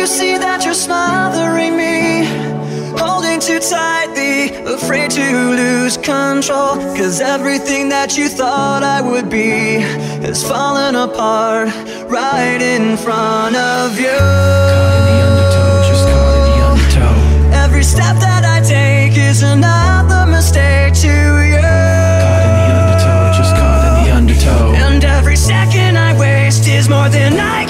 You see that you're smothering me? Holding too tightly, afraid to lose control. Cause everything that you thought I would be is falling apart right in front of you. Caught in the undertow, just caught in the undertow. Every step that I take is another mistake to you. Caught in the undertow, just caught in the undertow. And every second I waste is more than I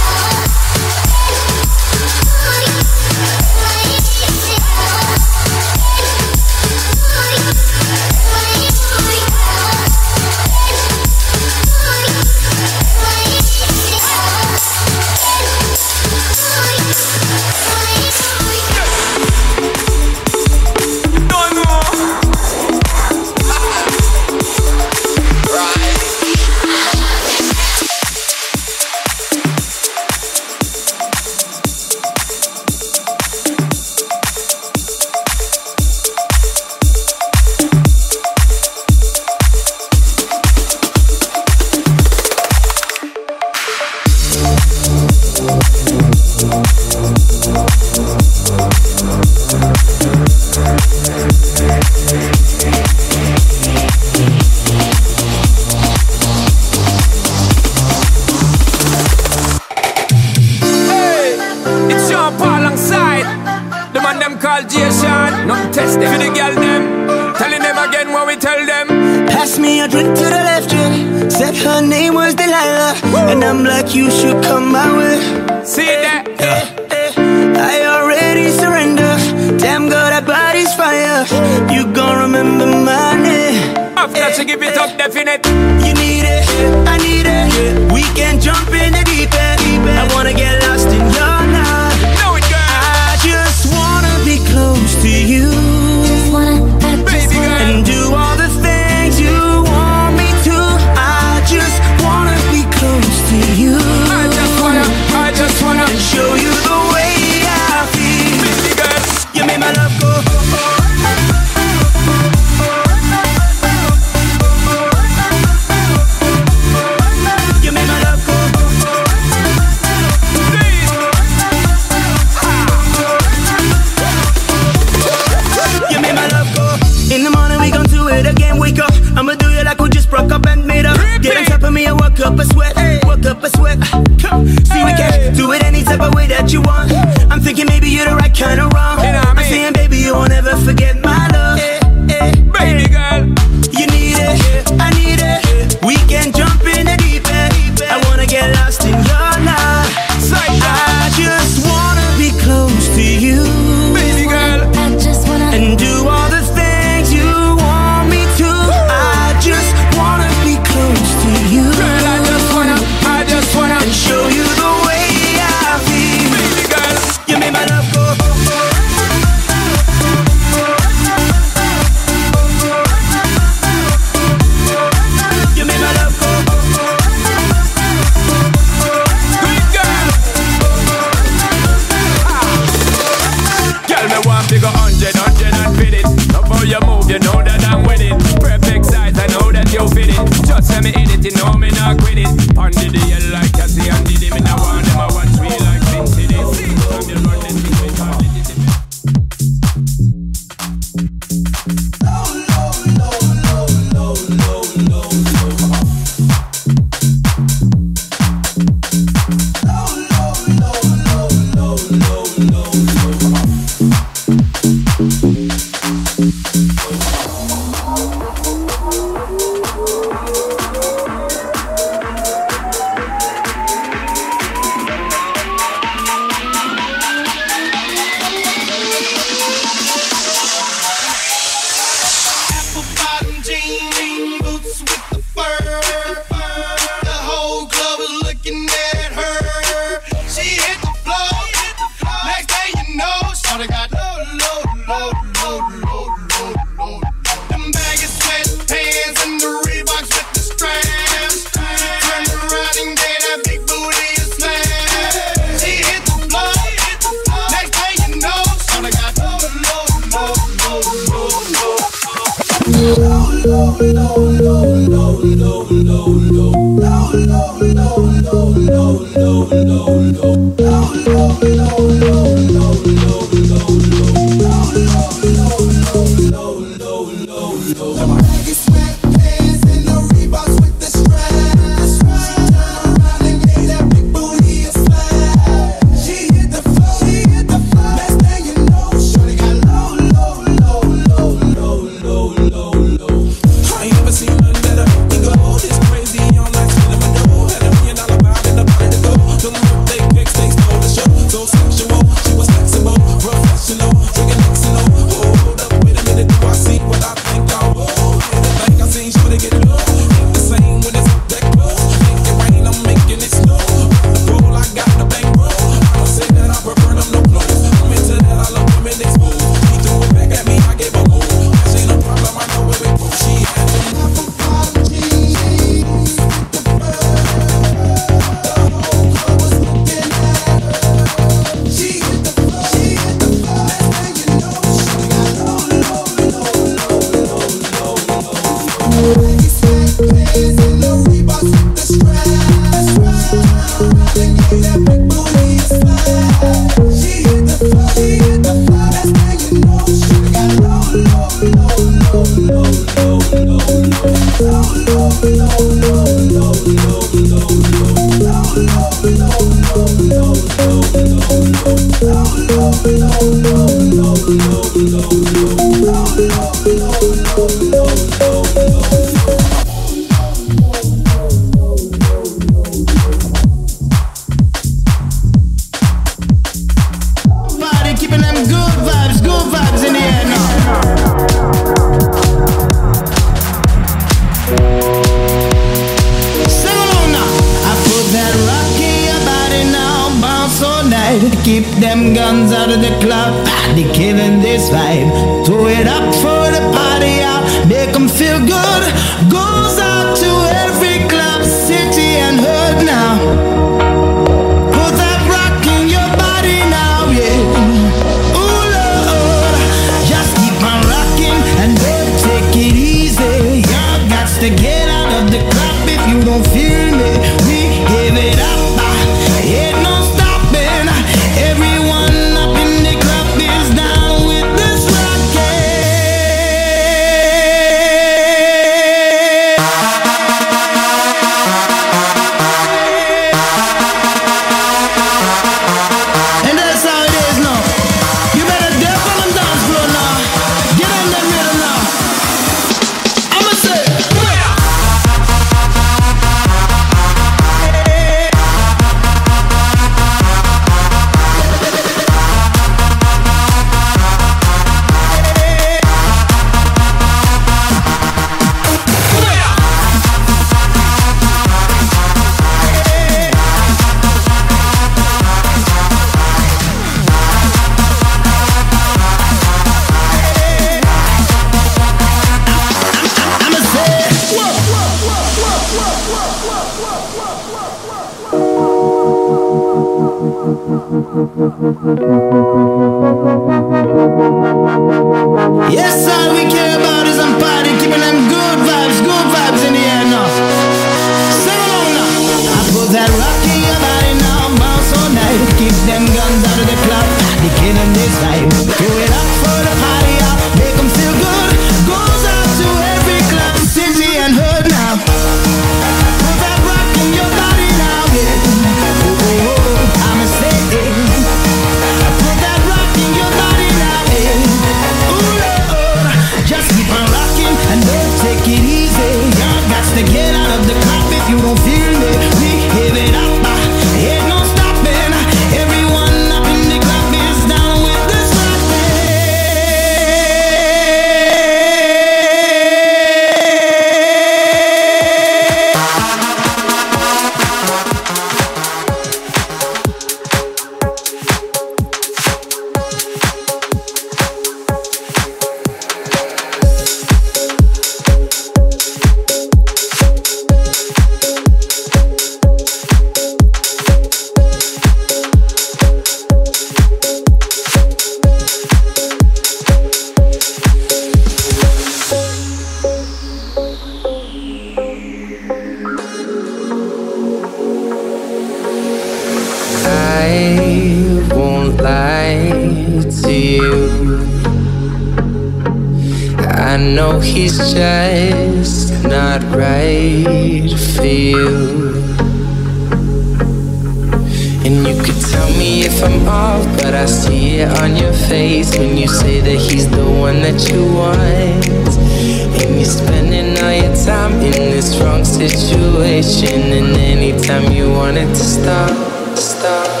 stop.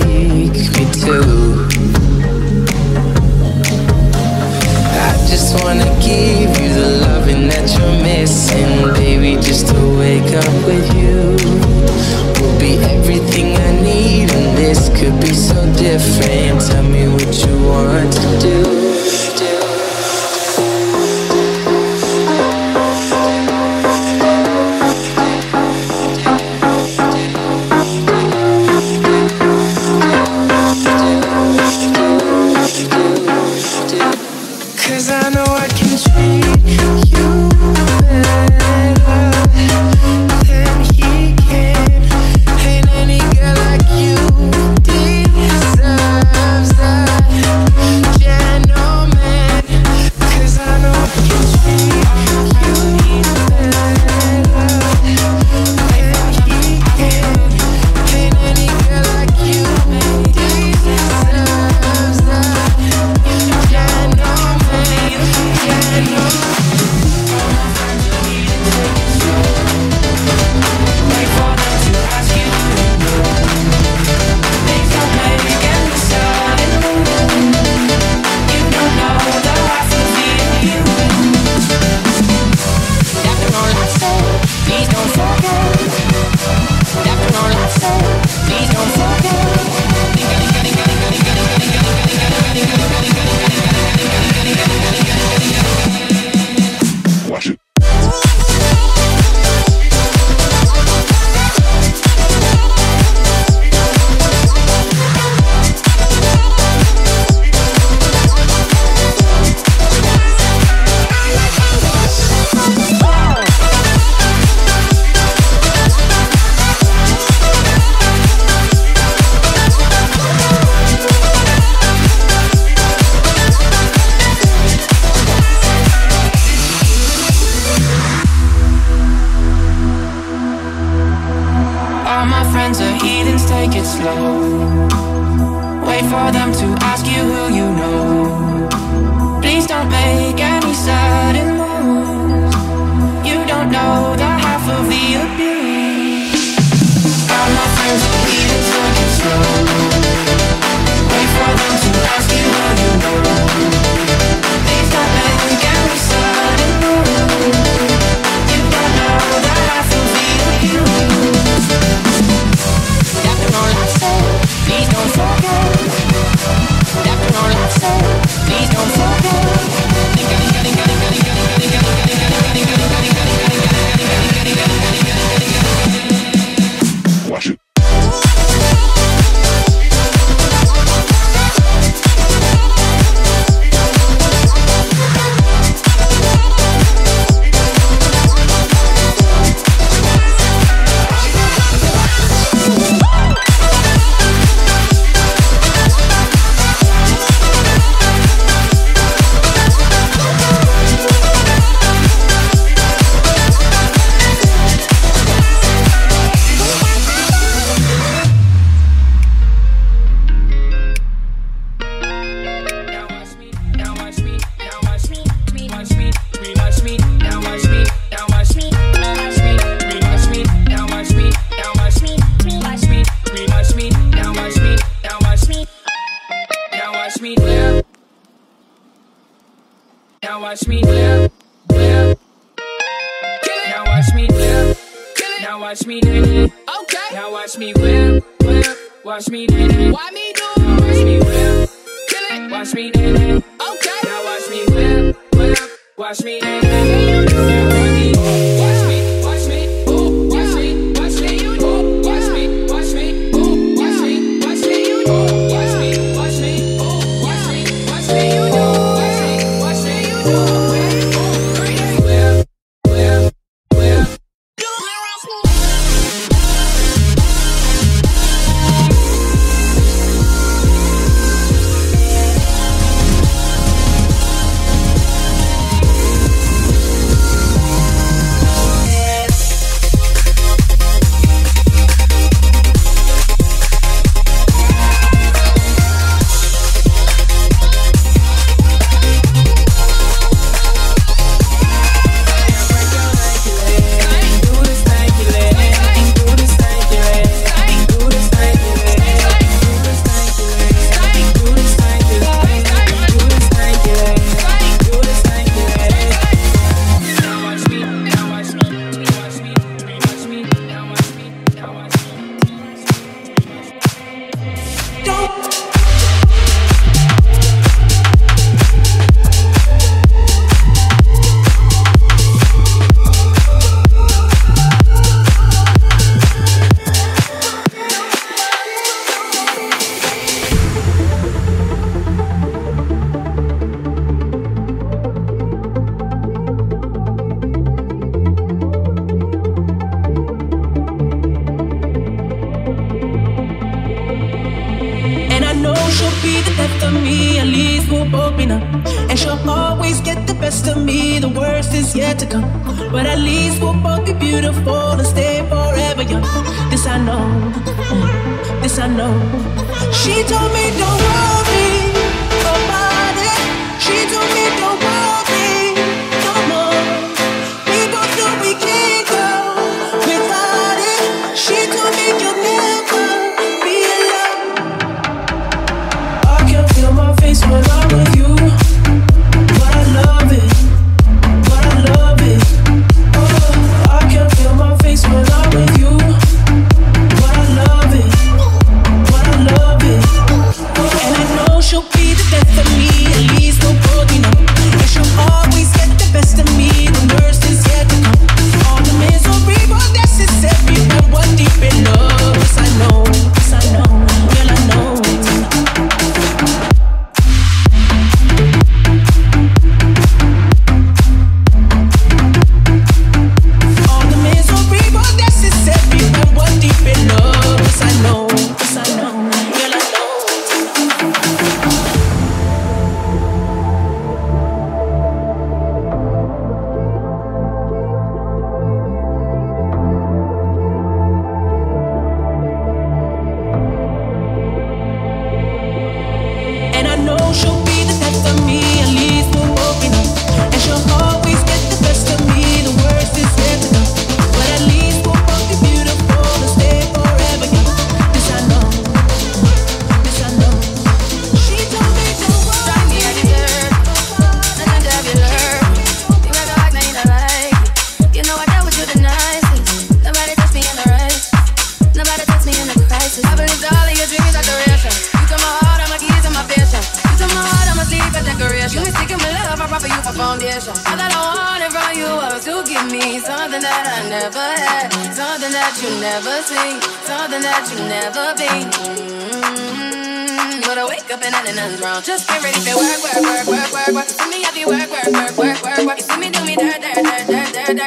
take me to. I just wanna give you the loving that you're missing Baby, just to wake up with you. Will be everything I need And this could be so different. Tell me what you want to do.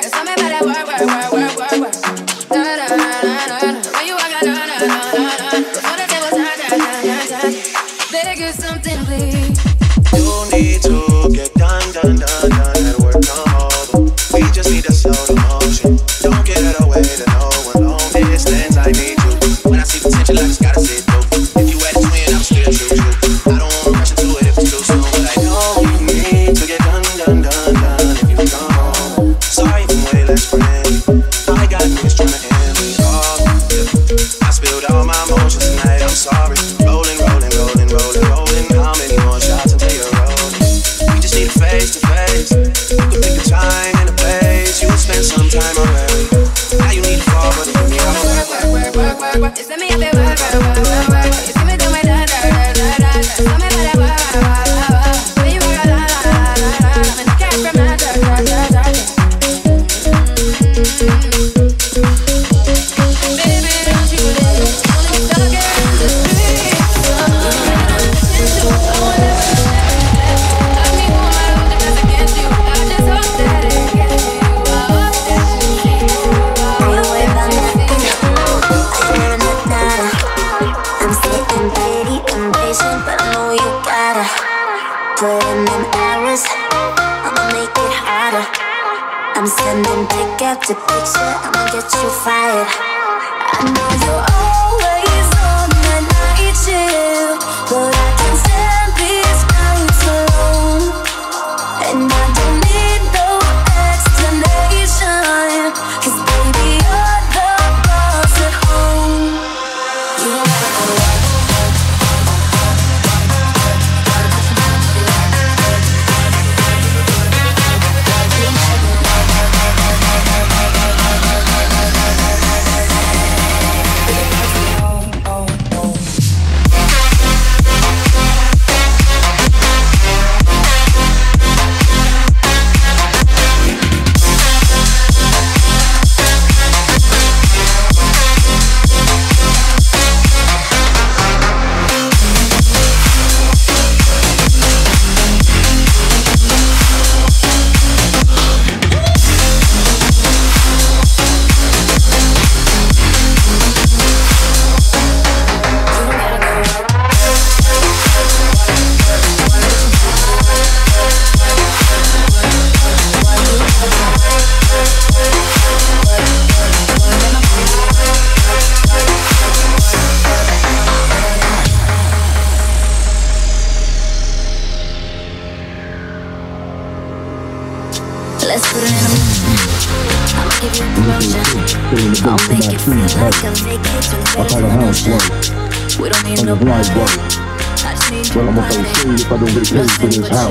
Tell me about work, work, work, work, work.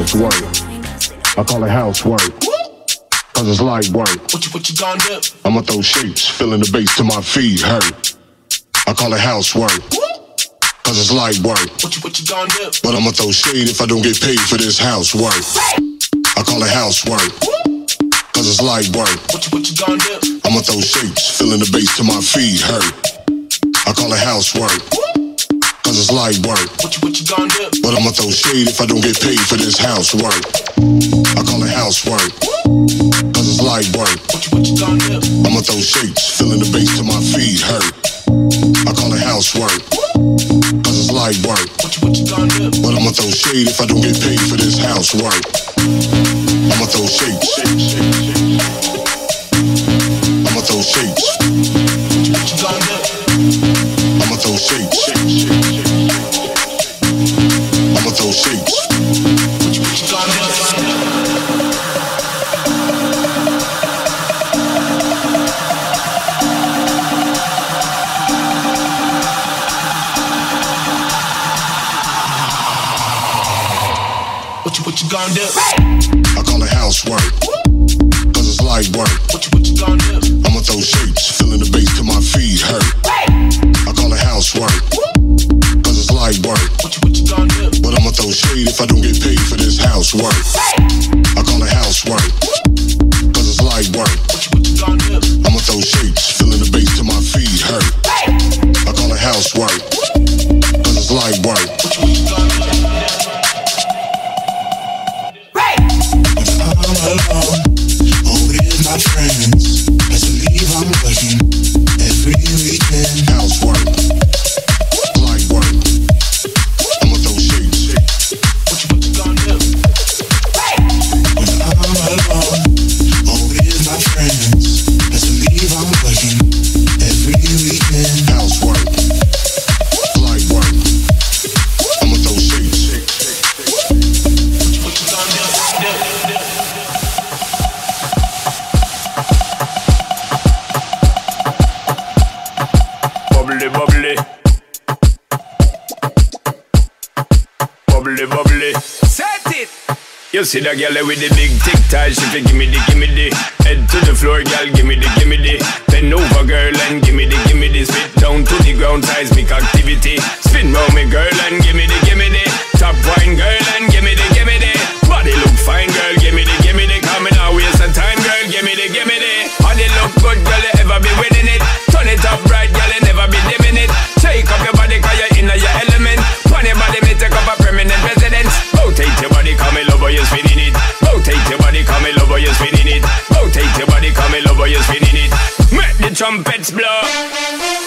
Housework. I call it housework. Cause it's light work. What you, what you gonna do? I'ma throw shapes, filling the bass to my feet hurt. I call it housework. Cause it's light work. What you, what you gonna do? But I'ma throw shade if I don't get paid for this housework. I call it housework. Cause it's light work. What you, what you gonna do? I'ma throw shapes, feeling the bass to my feet hurt. I call it house housework. Cause it's light work. What you, what you gonna do? But I'ma throw shade if I don't get paid for this housework. I call it housework. Cause it's light work. What you, what you gonna do? I'ma throw shapes, feeling the bass till my feet hurt. I call it housework. Cause it's light work. What you, what you gonna do? But I'ma throw shade if I don't get paid for this housework. I'ma throw shapes. I'ma throw shapes. What you, what you gonna do? I'ma throw shapes. I'ma throw shapes. What you, what you gonna do? What you, what you gonna do? I call it housework. Cause it's light work. What you, what you gonna do? I'ma throw shapes, feeling the bass till my feet hurt. If I don't get paid for this housework. I call it housework. Cause it's light work. I'ma throw shapes, feeling the bass till my feet hurt. I call it housework. See that girl with the big tic tac, she fi gimme the, gimme the. Head to the floor, girl, gimme the, gimme the. Bend over, girl, and gimme the, gimme the. Spit down to the ground, seismic activity. Spin round me, girl, and gimme the, gimme the. Top wine, girl, trumpets blow